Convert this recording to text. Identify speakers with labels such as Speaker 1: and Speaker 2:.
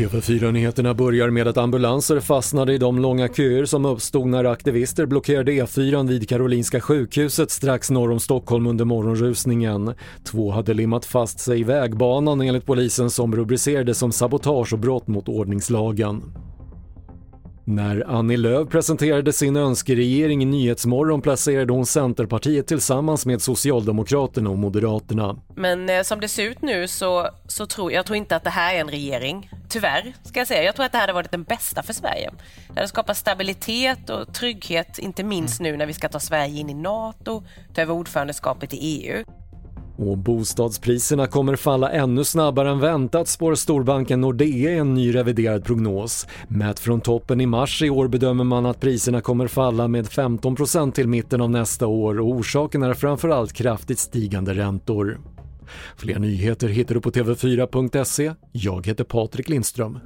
Speaker 1: TV4-nyheterna börjar med att ambulanser fastnade i de långa köer som uppstod när aktivister blockerade E4 vid Karolinska sjukhuset strax norr om Stockholm under morgonrusningen. Två hade limmat fast sig i vägbanan enligt polisen som rubricerades som sabotage och brott mot ordningslagen. När Annie Lööf presenterade sin önskeregering i Nyhetsmorgon placerade hon Centerpartiet tillsammans med Socialdemokraterna och Moderaterna.
Speaker 2: Men eh, som det ser ut nu så, så tror jag tror inte att det här är en regering. Tyvärr, ska jag säga. Jag tror att det här hade varit den bästa för Sverige. Det hade skapat stabilitet och trygghet, inte minst nu när vi ska ta Sverige in i NATO, ta över ordförandeskapet i EU.
Speaker 1: Och bostadspriserna kommer falla ännu snabbare än väntat spår storbanken Nordea i en ny reviderad prognos. Mätt från toppen i mars i år bedömer man att priserna kommer falla med 15% till mitten av nästa år och orsaken är framförallt kraftigt stigande räntor. Fler nyheter hittar du på TV4.se. Jag heter Patrik Lindström.